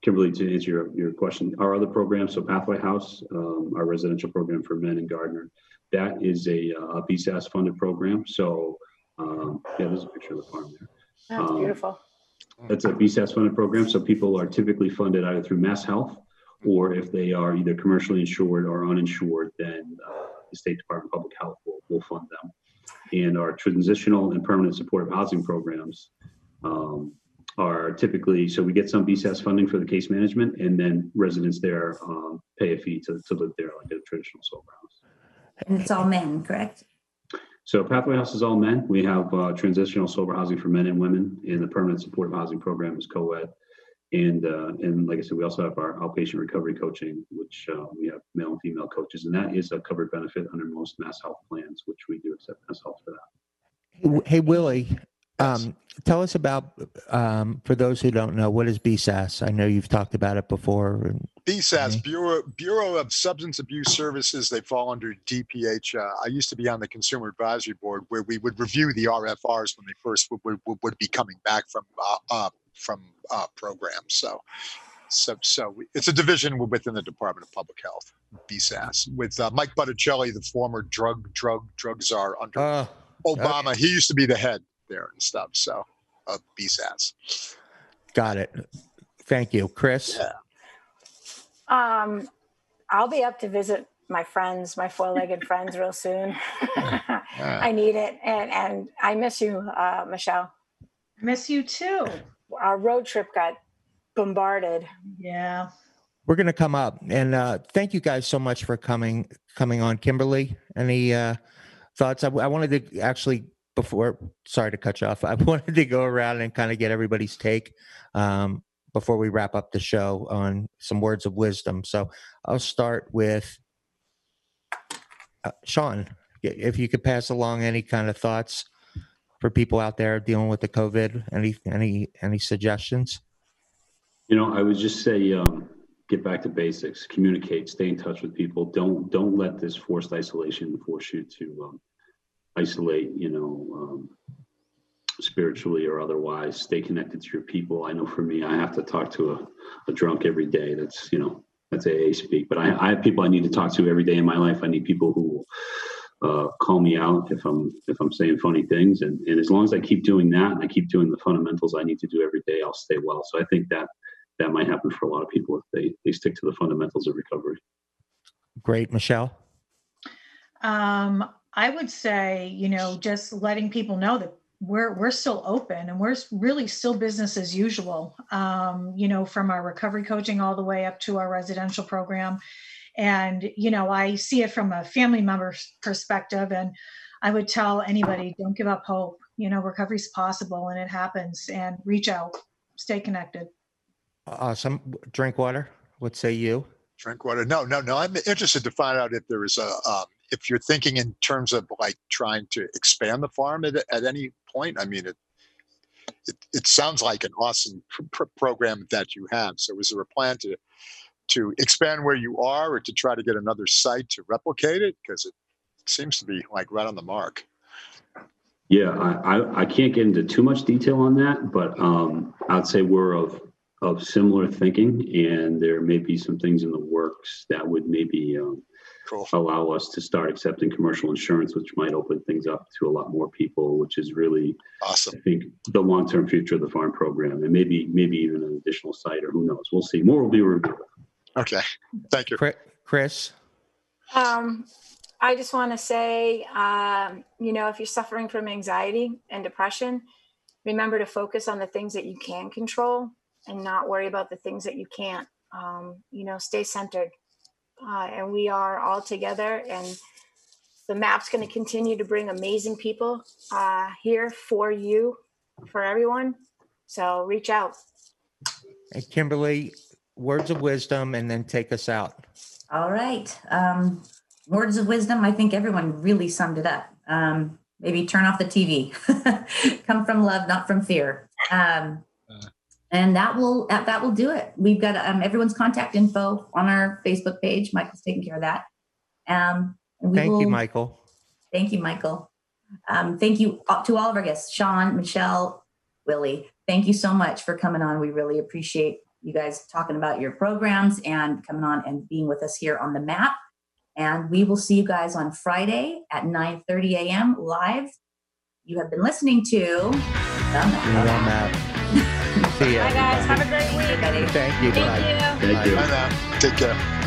Kimberley, to answer your, your question, our other programs, so Pathway House, um, our residential program for men in Gardner, that is a, uh, BSAS funded program. So, um, yeah, there's a picture of the farm there. That's Um, beautiful. That's a BSAS funded program, so people are typically funded either through Mass Health or if they are either commercially insured or uninsured, then uh, the State Department of Public Health will, will fund them. And our transitional and permanent supportive housing programs um, are typically, so we get some BSAS funding for the case management and then residents there um, pay a fee to, to live there like a traditional sober house. And it's all men, correct? So Pathway House is all men. We have uh, transitional sober housing for men and women, and the permanent supportive housing program is co-ed. And uh, and like I said, we also have our outpatient recovery coaching, which uh, we have male and female coaches, and that is a covered benefit under most Mass Health plans, which we do accept Mass Health for that. Hey, Hey Willie, um, tell us about um, for those who don't know what is BSAS. I know you've talked about it before. BSAS, Bureau, Bureau of Substance Abuse Services, they fall under DPH. Uh, I used to be on the Consumer Advisory Board where we would review the RFRs when they first would, would, would be coming back from, uh, uh, from uh, programs. So, so, so we- it's a division within the Department of Public Health, BSAS, with uh, Mike Botticelli, the former drug, drug, drug czar under Oh, Obama. He used to be the head there and stuff. So, of BSAS. got it. Thank you, Kris. Yeah. Um, I'll be up to visit my friends, my four-legged friends, real soon. I need it, and and I miss you, uh, Michelle. Miss you too. Our road trip got bombarded. Yeah. We're gonna come up, and uh, thank you guys so much for coming coming on. Kimberley, any uh, thoughts? I, I wanted to actually before. Sorry to cut you off. I wanted to go around and kind of get everybody's take um, before we wrap up the show on some words of wisdom. So I'll start with uh, Shawn. If you could pass along any kind of thoughts for people out there dealing with the COVID, any any any suggestions? You know, I would just say, um, get back to basics, communicate, stay in touch with people. Don't, don't let this forced isolation force you to, um, isolate, you know, um, spiritually or otherwise, stay connected to your people. I know for me, I have to talk to a, a drunk every day. That's, you know, that's AA speak, but I, I have people I need to talk to every day in my life. I need people who uh, call me out if I'm if I'm saying funny things, and and as long as I keep doing that and I keep doing the fundamentals I need to do every day, I'll stay well. So I think that that might happen for a lot of people if they they stick to the fundamentals of recovery. Great, Michelle. Um, I would say, you know, just letting people know that we're we're still open and we're really still business as usual. Um, you know, from our recovery coaching all the way up to our residential program. And, you know, I see it from a family member perspective. And I would tell anybody, don't give up hope. You know, recovery's possible and it happens and reach out, stay connected. Awesome. Drink water. What say you? drink water. No, no, no. I'm interested to find out if there is a, um, if you're thinking in terms of like trying to expand the farm at, at any point. I mean, it, it, it sounds like an awesome pr- pr- program that you have. So is there a plan to, to expand where you are or to try to get another site to replicate it? Because it seems to be like right on the mark. Yeah, I, I, I can't get into too much detail on that, but um, I'd say we're of of similar thinking, and there may be some things in the works that would maybe um, Cool. allow us to start accepting commercial insurance, which might open things up to a lot more people, which is really, Awesome. I think, the long term future of the farm program, and maybe maybe even an additional site, or who knows? We'll see. More will be revealed. Okay. Thank you. Kris? Um, I just want to say, um, you know, if you're suffering from anxiety and depression, remember to focus on the things that you can control and not worry about the things that you can't. Um, you know, stay centered. Uh, and we are all together, and the map's going to continue to bring amazing people uh, here for you for everyone. So reach out. And Kimberley, words of wisdom, and then take us out. All right. Um, words of wisdom. I think everyone really summed it up. Um, maybe turn off the TV. Come from love, not from fear. Um, and that will that, will do it. We've got um, everyone's contact info on our Facebook page. Michael's taking care of that. Um, Thank you, Michael. Thank you, Michael. Um, thank you to all of our guests, Shawn, Michelle, Willie. Thank you so much for coming on. We really appreciate you guys talking about your programs and coming on and being with us here on the map. And we will see you guys on Friday at 9:30 a.m. live. You have been listening to the map. On. See ya. Bye, guys. Have a great week. Everybody. Thank you. Thank Bye. you. Thank you. Bye now. Take care.